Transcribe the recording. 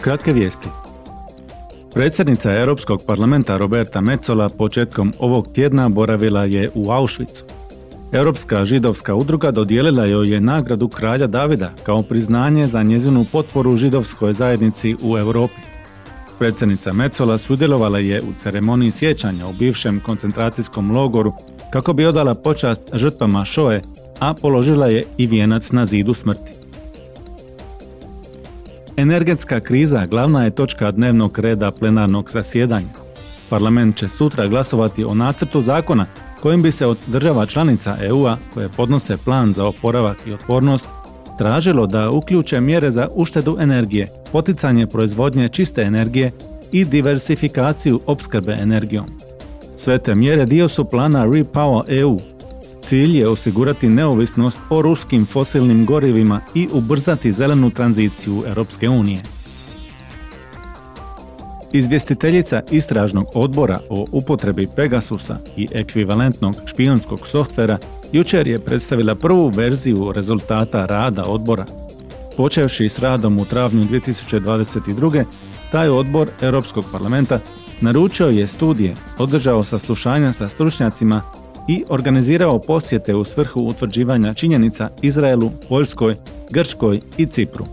Kratke vijesti. Predsjednica Europskog parlamenta Roberta Metzola početkom ovog tjedna boravila je u Auschwitzu. Europska židovska udruga dodijelila joj je nagradu kralja Davida kao priznanje za njezinu potporu židovskoj zajednici u Europi. Predsjednica Metzola sudjelovala je u ceremoniji sjećanja u bivšem koncentracijskom logoru kako bi odala počast žrtvama Šoje, a položila je i vijenac na zidu smrti. Energetska kriza glavna je točka dnevnog reda plenarnog zasjedanja. Parlament će sutra glasovati o nacrtu zakona kojim bi se od država članica EU-a koje podnose plan za oporavak i otpornost tražilo da uključe mjere za uštedu energije, poticanje proizvodnje čiste energije i diversifikaciju opskrbe energijom. Sve te mjere dio su plana Repower EU. Cilj je osigurati neovisnost o ruskim fosilnim gorivima i ubrzati zelenu tranziciju Europske unije. Izvjestiteljica istražnog odbora o upotrebi Pegasusa i ekvivalentnog špijunskog softvera jučer je predstavila prvu verziju rezultata rada odbora. Počevši s radom u travnju 2022. taj odbor Europskog parlamenta naručio je studije, održao saslušanja sa stručnjacima i organizirao posjete u svrhu utvrđivanja činjenica Izraelu, Poljskoj, Grčkoj i Cipru.